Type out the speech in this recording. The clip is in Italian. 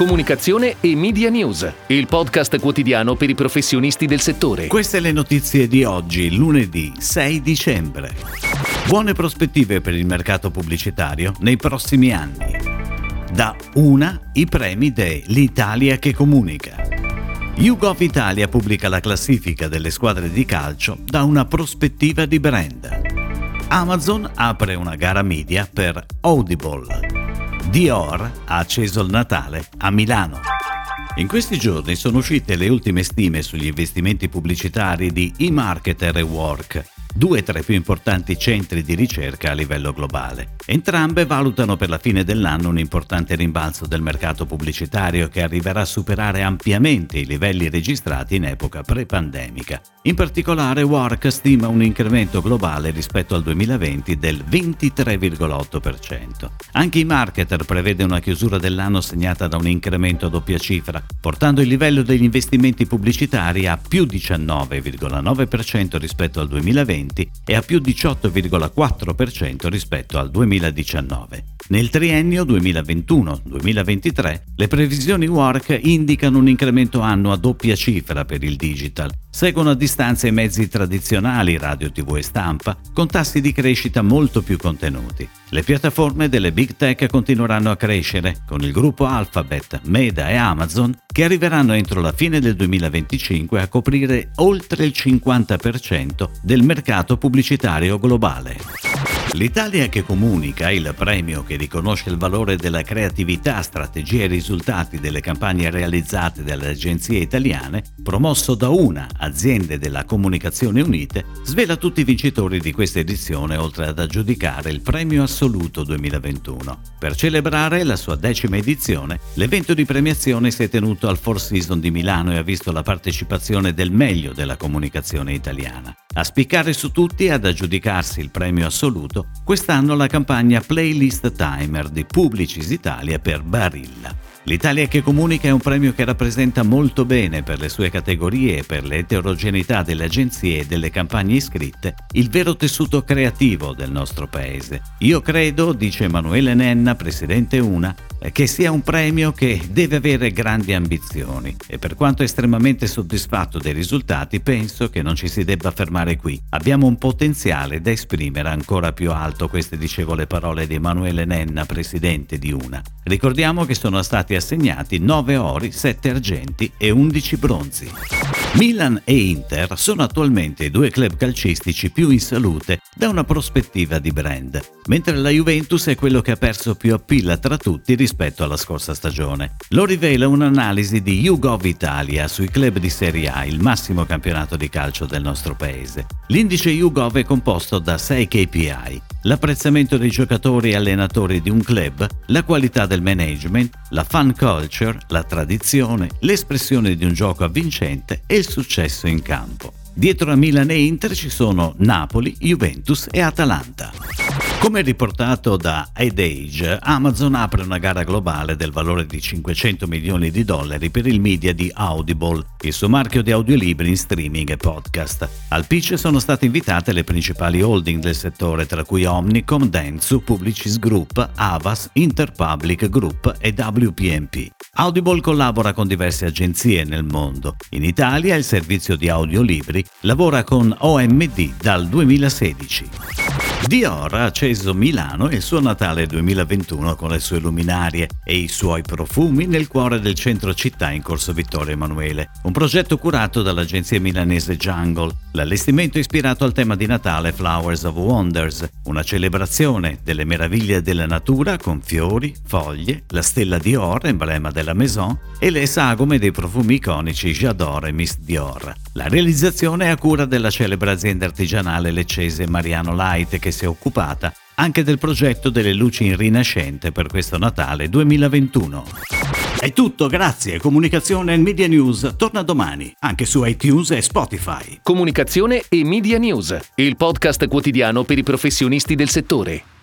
Comunicazione e Media News, il podcast quotidiano per i professionisti del settore. Queste le notizie di oggi, lunedì 6 dicembre. Buone prospettive per il mercato pubblicitario nei prossimi anni. Da una i premi dell'Italia che comunica. YouGov Italia pubblica la classifica delle squadre di calcio da una prospettiva di brand. Amazon apre una gara media per Audible. Dior ha acceso il Natale a Milano. In questi giorni sono uscite le ultime stime sugli investimenti pubblicitari di eMarketer e Work, due tra i più importanti centri di ricerca a livello globale. Entrambe valutano per la fine dell'anno un importante rimbalzo del mercato pubblicitario che arriverà a superare ampiamente i livelli registrati in epoca pre-pandemica. In particolare Work stima un incremento globale rispetto al 2020 del 23,8%. Anche i marketer prevede una chiusura dell'anno segnata da un incremento a doppia cifra, portando il livello degli investimenti pubblicitari a più 19,9% rispetto al 2020 e a più 18,4% rispetto al 2019. Nel triennio 2021-2023 le previsioni Work indicano un incremento annuo a doppia cifra per il digital, Seguono a distanza i mezzi tradizionali, radio, tv e stampa, con tassi di crescita molto più contenuti. Le piattaforme delle big tech continueranno a crescere, con il gruppo Alphabet, Meta e Amazon, che arriveranno entro la fine del 2025 a coprire oltre il 50% del mercato pubblicitario globale. L'Italia che comunica, il premio che riconosce il valore della creatività, strategie e risultati delle campagne realizzate dalle agenzie italiane, promosso da una, Aziende della Comunicazione Unite, svela tutti i vincitori di questa edizione oltre ad aggiudicare il premio assoluto 2021. Per celebrare la sua decima edizione, l'evento di premiazione si è tenuto al Four Seasons di Milano e ha visto la partecipazione del meglio della comunicazione italiana. A spiccare su tutti e ad aggiudicarsi il premio assoluto, quest'anno la campagna Playlist Timer di Publicis Italia per Barilla. L'Italia che comunica è un premio che rappresenta molto bene per le sue categorie e per l'eterogeneità delle agenzie e delle campagne iscritte il vero tessuto creativo del nostro paese. Io credo, dice Emanuele Nenna, presidente UNA, che sia un premio che deve avere grandi ambizioni e per quanto estremamente soddisfatto dei risultati penso che non ci si debba fermare qui. Abbiamo un potenziale da esprimere ancora più alto, queste dicevo le parole di Emanuele Nenna, presidente di UNA. Ricordiamo che sono stati assegnati 9 ori, 7 argenti e 11 bronzi. Milan e Inter sono attualmente i due club calcistici più in salute da una prospettiva di brand, mentre la Juventus è quello che ha perso più appeal tra tutti rispetto alla scorsa stagione. Lo rivela un'analisi di YouGov Italia sui club di Serie A, il massimo campionato di calcio del nostro paese. L'indice YouGov è composto da 6 KPI, l'apprezzamento dei giocatori e allenatori di un club, la qualità del management, la fan culture, la tradizione, l'espressione di un gioco avvincente e il successo in campo. Dietro a Milan e Inter ci sono Napoli, Juventus e Atalanta. Come riportato da Age, Amazon apre una gara globale del valore di 500 milioni di dollari per il media di Audible, il suo marchio di audiolibri in streaming e podcast. Al pitch sono state invitate le principali holding del settore, tra cui Omnicom, Dentsu, Publicis Group, Avas, Interpublic Group e WPMP. Audible collabora con diverse agenzie nel mondo. In Italia il servizio di audiolibri lavora con OMD dal 2016. Dior ha acceso Milano e il suo Natale 2021 con le sue luminarie e i suoi profumi nel cuore del centro città in Corso Vittorio Emanuele, un progetto curato dall'agenzia milanese Jungle. L'allestimento è ispirato al tema di Natale Flowers of Wonders, una celebrazione delle meraviglie della natura con fiori, foglie, la stella Dior, emblema della Maison, e le sagome dei profumi iconici J'adore e Miss Dior. La realizzazione è a cura della celebre azienda artigianale leccese Mariano Light che si è occupata anche del progetto delle luci in rinascente per questo Natale 2021. È tutto, grazie. Comunicazione e Media News torna domani, anche su iTunes e Spotify. Comunicazione e Media News, il podcast quotidiano per i professionisti del settore.